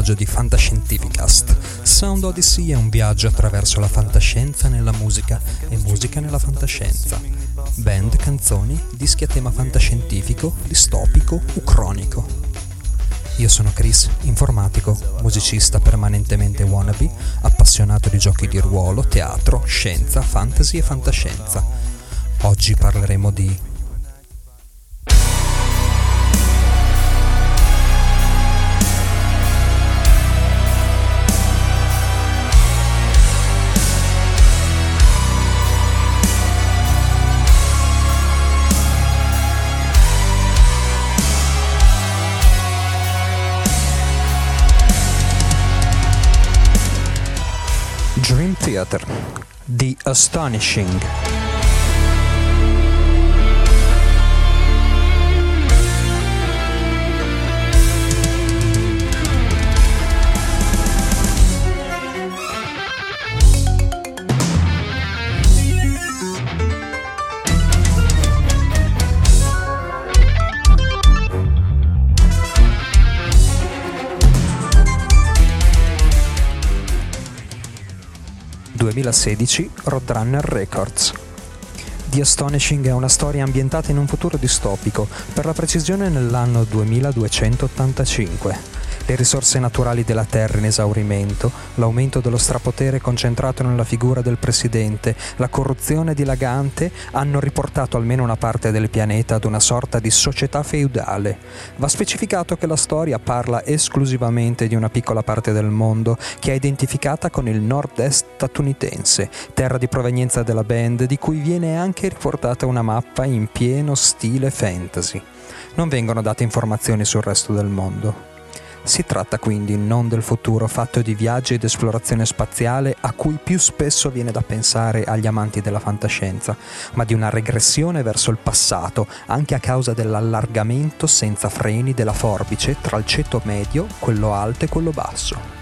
all'equipaggio di Fantascientificast. Sound Odyssey è un viaggio attraverso la fantascienza nella musica e musica nella fantascienza. Band, canzoni, dischi a tema fantascientifico, distopico o cronico. Io sono Chris, informatico, musicista permanentemente wannabe, appassionato di giochi di ruolo, teatro, scienza, fantasy e fantascienza. Oggi parleremo di Dream Theater. The Astonishing 2016 Roadrunner Records. The Astonishing è una storia ambientata in un futuro distopico, per la precisione nell'anno 2285 le risorse naturali della terra in esaurimento, l'aumento dello strapotere concentrato nella figura del presidente, la corruzione dilagante hanno riportato almeno una parte del pianeta ad una sorta di società feudale. Va specificato che la storia parla esclusivamente di una piccola parte del mondo che è identificata con il nord-est statunitense, terra di provenienza della band di cui viene anche riportata una mappa in pieno stile fantasy. Non vengono date informazioni sul resto del mondo. Si tratta quindi non del futuro fatto di viaggi ed esplorazione spaziale a cui più spesso viene da pensare agli amanti della fantascienza, ma di una regressione verso il passato, anche a causa dell'allargamento senza freni della forbice tra il ceto medio, quello alto e quello basso.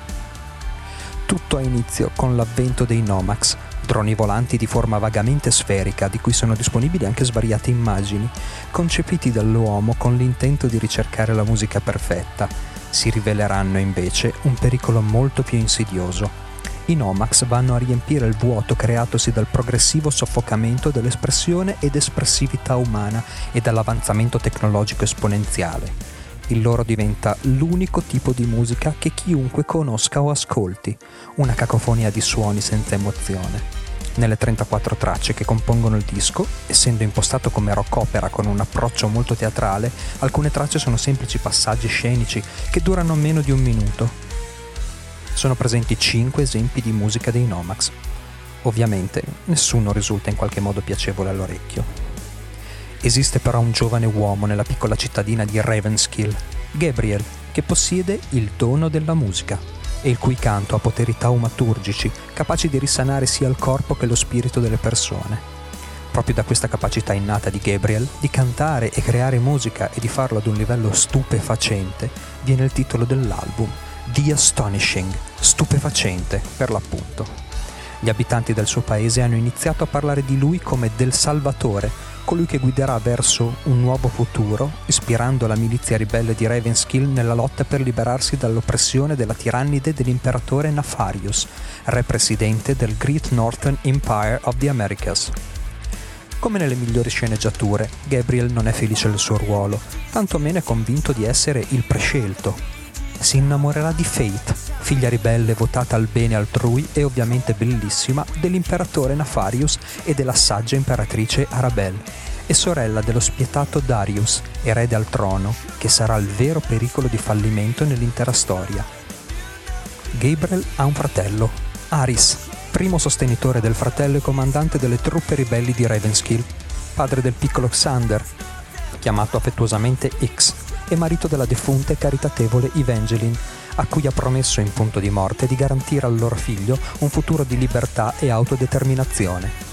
Tutto ha inizio con l'avvento dei Nomax, droni volanti di forma vagamente sferica, di cui sono disponibili anche svariate immagini, concepiti dall'uomo con l'intento di ricercare la musica perfetta si riveleranno invece un pericolo molto più insidioso. I Nomax vanno a riempire il vuoto creatosi dal progressivo soffocamento dell'espressione ed espressività umana e dall'avanzamento tecnologico esponenziale. Il loro diventa l'unico tipo di musica che chiunque conosca o ascolti, una cacofonia di suoni senza emozione nelle 34 tracce che compongono il disco, essendo impostato come rock opera con un approccio molto teatrale, alcune tracce sono semplici passaggi scenici che durano meno di un minuto. Sono presenti 5 esempi di musica dei Nomax. Ovviamente nessuno risulta in qualche modo piacevole all'orecchio. Esiste però un giovane uomo nella piccola cittadina di Ravenskill, Gabriel, che possiede il dono della musica e il cui canto ha poteri taumaturgici capaci di risanare sia il corpo che lo spirito delle persone. Proprio da questa capacità innata di Gabriel di cantare e creare musica e di farlo ad un livello stupefacente viene il titolo dell'album, The Astonishing, stupefacente per l'appunto. Gli abitanti del suo paese hanno iniziato a parlare di lui come del Salvatore, colui che guiderà verso un nuovo futuro, ispirando la milizia ribelle di Ravenskill nella lotta per liberarsi dall'oppressione della tirannide dell'imperatore Nefarius, re presidente del Great Northern Empire of the Americas. Come nelle migliori sceneggiature, Gabriel non è felice del suo ruolo, tantomeno è convinto di essere il prescelto. Si innamorerà di Fate, figlia ribelle votata al bene altrui e ovviamente bellissima dell'imperatore Nefarius e della saggia imperatrice Arabelle, e sorella dello spietato Darius, erede al trono, che sarà il vero pericolo di fallimento nell'intera storia. Gabriel ha un fratello, Aris, primo sostenitore del fratello e comandante delle truppe ribelli di Ravenskill, padre del piccolo Xander, chiamato affettuosamente X, e marito della defunta e caritatevole Evangeline, a cui ha promesso in punto di morte di garantire al loro figlio un futuro di libertà e autodeterminazione.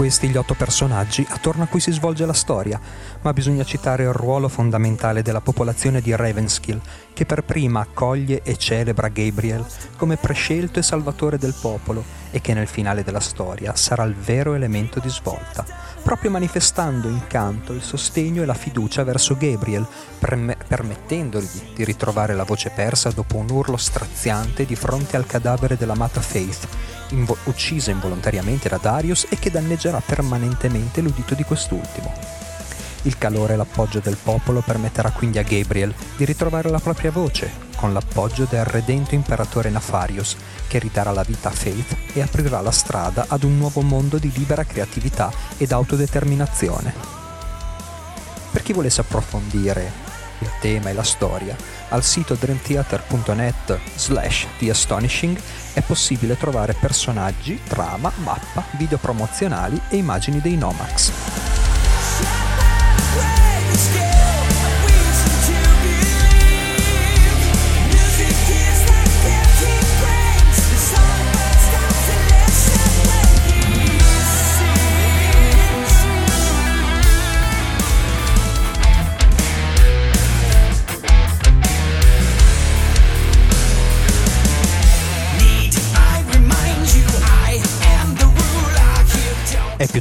Questi gli otto personaggi attorno a cui si svolge la storia, ma bisogna citare il ruolo fondamentale della popolazione di Ravenskill, che per prima accoglie e celebra Gabriel come prescelto e salvatore del popolo e che nel finale della storia sarà il vero elemento di svolta, proprio manifestando in canto il sostegno e la fiducia verso Gabriel, perme- permettendogli di ritrovare la voce persa dopo un urlo straziante di fronte al cadavere dell'amata Faith, invo- uccisa involontariamente da Darius e che danneggerà permanentemente l'udito di quest'ultimo. Il calore e l'appoggio del popolo permetterà quindi a Gabriel di ritrovare la propria voce, con l'appoggio del redento imperatore Nafarius, che ridarà la vita a Faith e aprirà la strada ad un nuovo mondo di libera creatività ed autodeterminazione. Per chi volesse approfondire il tema e la storia, al sito dreamtheater.net slash The Astonishing è possibile trovare personaggi, trama, mappa, video promozionali e immagini dei Nomax.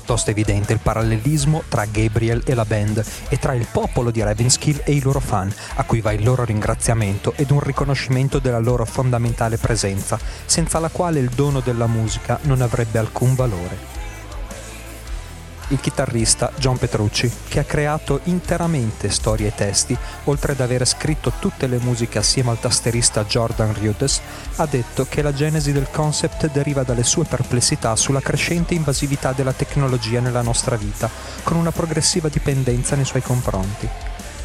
Piuttosto evidente il parallelismo tra Gabriel e la band e tra il popolo di Ravenskill e i loro fan, a cui va il loro ringraziamento ed un riconoscimento della loro fondamentale presenza, senza la quale il dono della musica non avrebbe alcun valore il chitarrista John Petrucci, che ha creato interamente storie e testi, oltre ad aver scritto tutte le musiche assieme al tasterista Jordan Rudess, ha detto che la genesi del concept deriva dalle sue perplessità sulla crescente invasività della tecnologia nella nostra vita, con una progressiva dipendenza nei suoi confronti.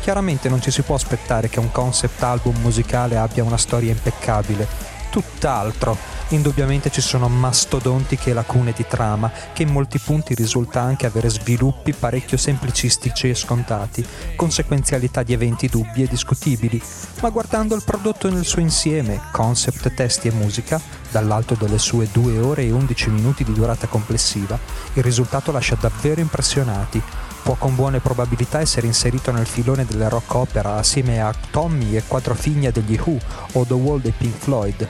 Chiaramente non ci si può aspettare che un concept album musicale abbia una storia impeccabile, tutt'altro Indubbiamente ci sono mastodontiche lacune di trama che in molti punti risulta anche avere sviluppi parecchio semplicistici e scontati, conseguenzialità di eventi dubbi e discutibili, ma guardando il prodotto nel suo insieme, concept, testi e musica, dall'alto delle sue 2 ore e 11 minuti di durata complessiva, il risultato lascia davvero impressionati può con buone probabilità essere inserito nel filone delle rock opera assieme a Tommy e Quattro figlie degli Who o The Wall dei Pink Floyd.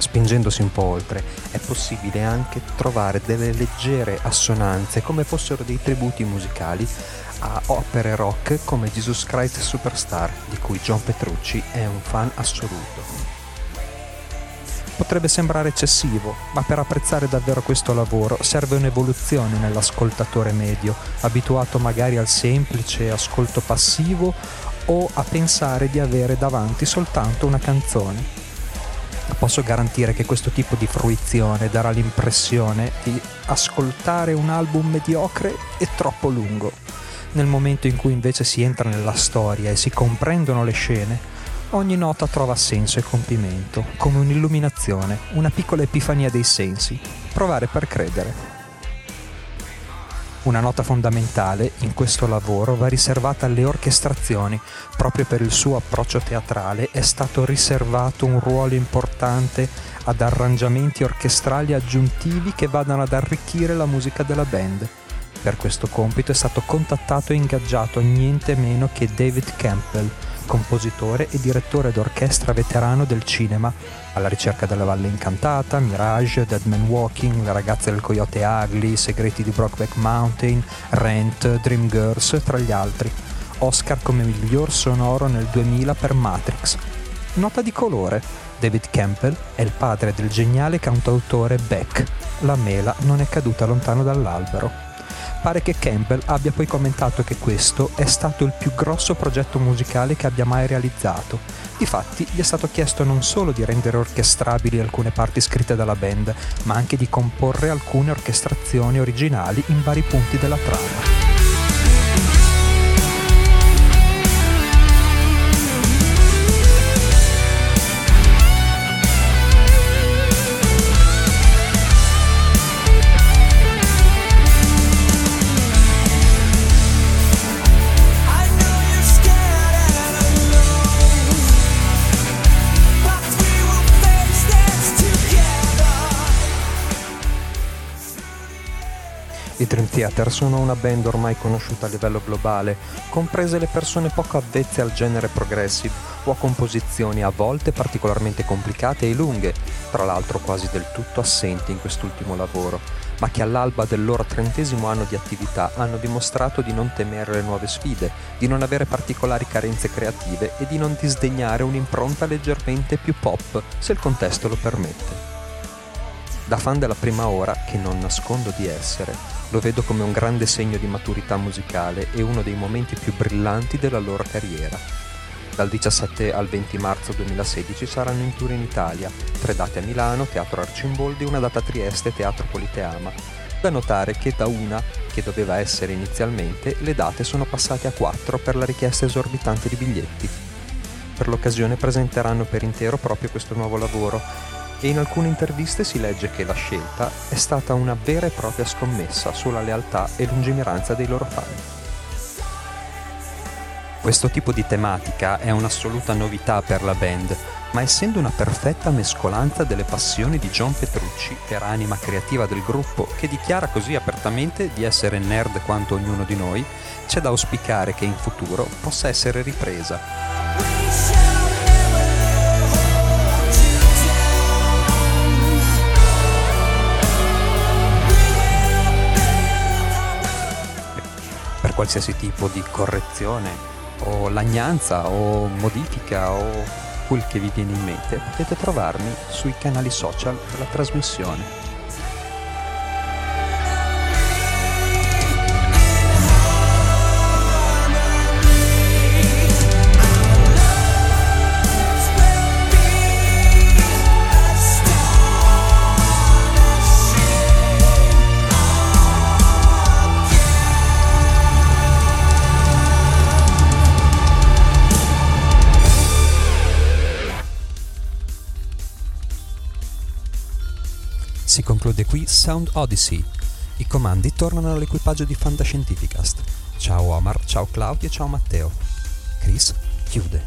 Spingendosi un po' oltre, è possibile anche trovare delle leggere assonanze come fossero dei tributi musicali a opere rock come Jesus Christ Superstar, di cui John Petrucci è un fan assoluto. Potrebbe sembrare eccessivo, ma per apprezzare davvero questo lavoro serve un'evoluzione nell'ascoltatore medio, abituato magari al semplice ascolto passivo o a pensare di avere davanti soltanto una canzone posso garantire che questo tipo di fruizione darà l'impressione di ascoltare un album mediocre e troppo lungo. Nel momento in cui invece si entra nella storia e si comprendono le scene, ogni nota trova senso e compimento, come un'illuminazione, una piccola epifania dei sensi. Provare per credere. Una nota fondamentale in questo lavoro va riservata alle orchestrazioni. Proprio per il suo approccio teatrale è stato riservato un ruolo importante ad arrangiamenti orchestrali aggiuntivi che vadano ad arricchire la musica della band. Per questo compito è stato contattato e ingaggiato niente meno che David Campbell, compositore e direttore d'orchestra veterano del cinema, alla ricerca della Valle Incantata, Mirage, Dead Man Walking, Le ragazze del Coyote Ugly, segreti di Brockback Mountain, Rent, Dreamgirls, tra gli altri. Oscar come miglior sonoro nel 2000 per Matrix. Nota di colore. David Campbell è il padre del geniale cantautore Beck. La mela non è caduta lontano dall'albero. Pare che Campbell abbia poi commentato che questo è stato il più grosso progetto musicale che abbia mai realizzato. Difatti gli è stato chiesto non solo di rendere orchestrabili alcune parti scritte dalla band, ma anche di comporre alcune orchestrazioni originali in vari punti della trama. Dream Theater sono una band ormai conosciuta a livello globale, comprese le persone poco avvezze al genere progressive o a composizioni a volte particolarmente complicate e lunghe, tra l'altro quasi del tutto assenti in quest'ultimo lavoro, ma che all'alba del loro trentesimo anno di attività hanno dimostrato di non temere le nuove sfide, di non avere particolari carenze creative e di non disdegnare un'impronta leggermente più pop, se il contesto lo permette. Da fan della prima ora, che non nascondo di essere, lo vedo come un grande segno di maturità musicale e uno dei momenti più brillanti della loro carriera. Dal 17 al 20 marzo 2016 saranno in tour in Italia, tre date a Milano, Teatro Arcimboldi, una data a Trieste, Teatro Politeama. Da notare che da una, che doveva essere inizialmente, le date sono passate a quattro per la richiesta esorbitante di biglietti. Per l'occasione presenteranno per intero proprio questo nuovo lavoro e in alcune interviste si legge che la scelta è stata una vera e propria scommessa sulla lealtà e lungimiranza dei loro fan. Questo tipo di tematica è un'assoluta novità per la band, ma essendo una perfetta mescolanza delle passioni di John Petrucci, vera anima creativa del gruppo, che dichiara così apertamente di essere nerd quanto ognuno di noi, c'è da auspicare che in futuro possa essere ripresa. Qualsiasi tipo di correzione o lagnanza o modifica o quel che vi viene in mente, potete trovarmi sui canali social della trasmissione. Qui Sound Odyssey. I comandi tornano all'equipaggio di Fantascientificast. Ciao Omar, ciao Claudio e ciao Matteo. Chris chiude.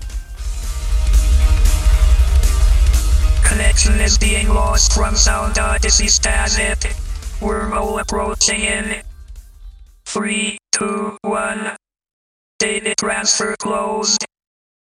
Connection is being lost from Sound Odyssey static. Wormhole approaching in 3, 2, 1. Data transfer closed.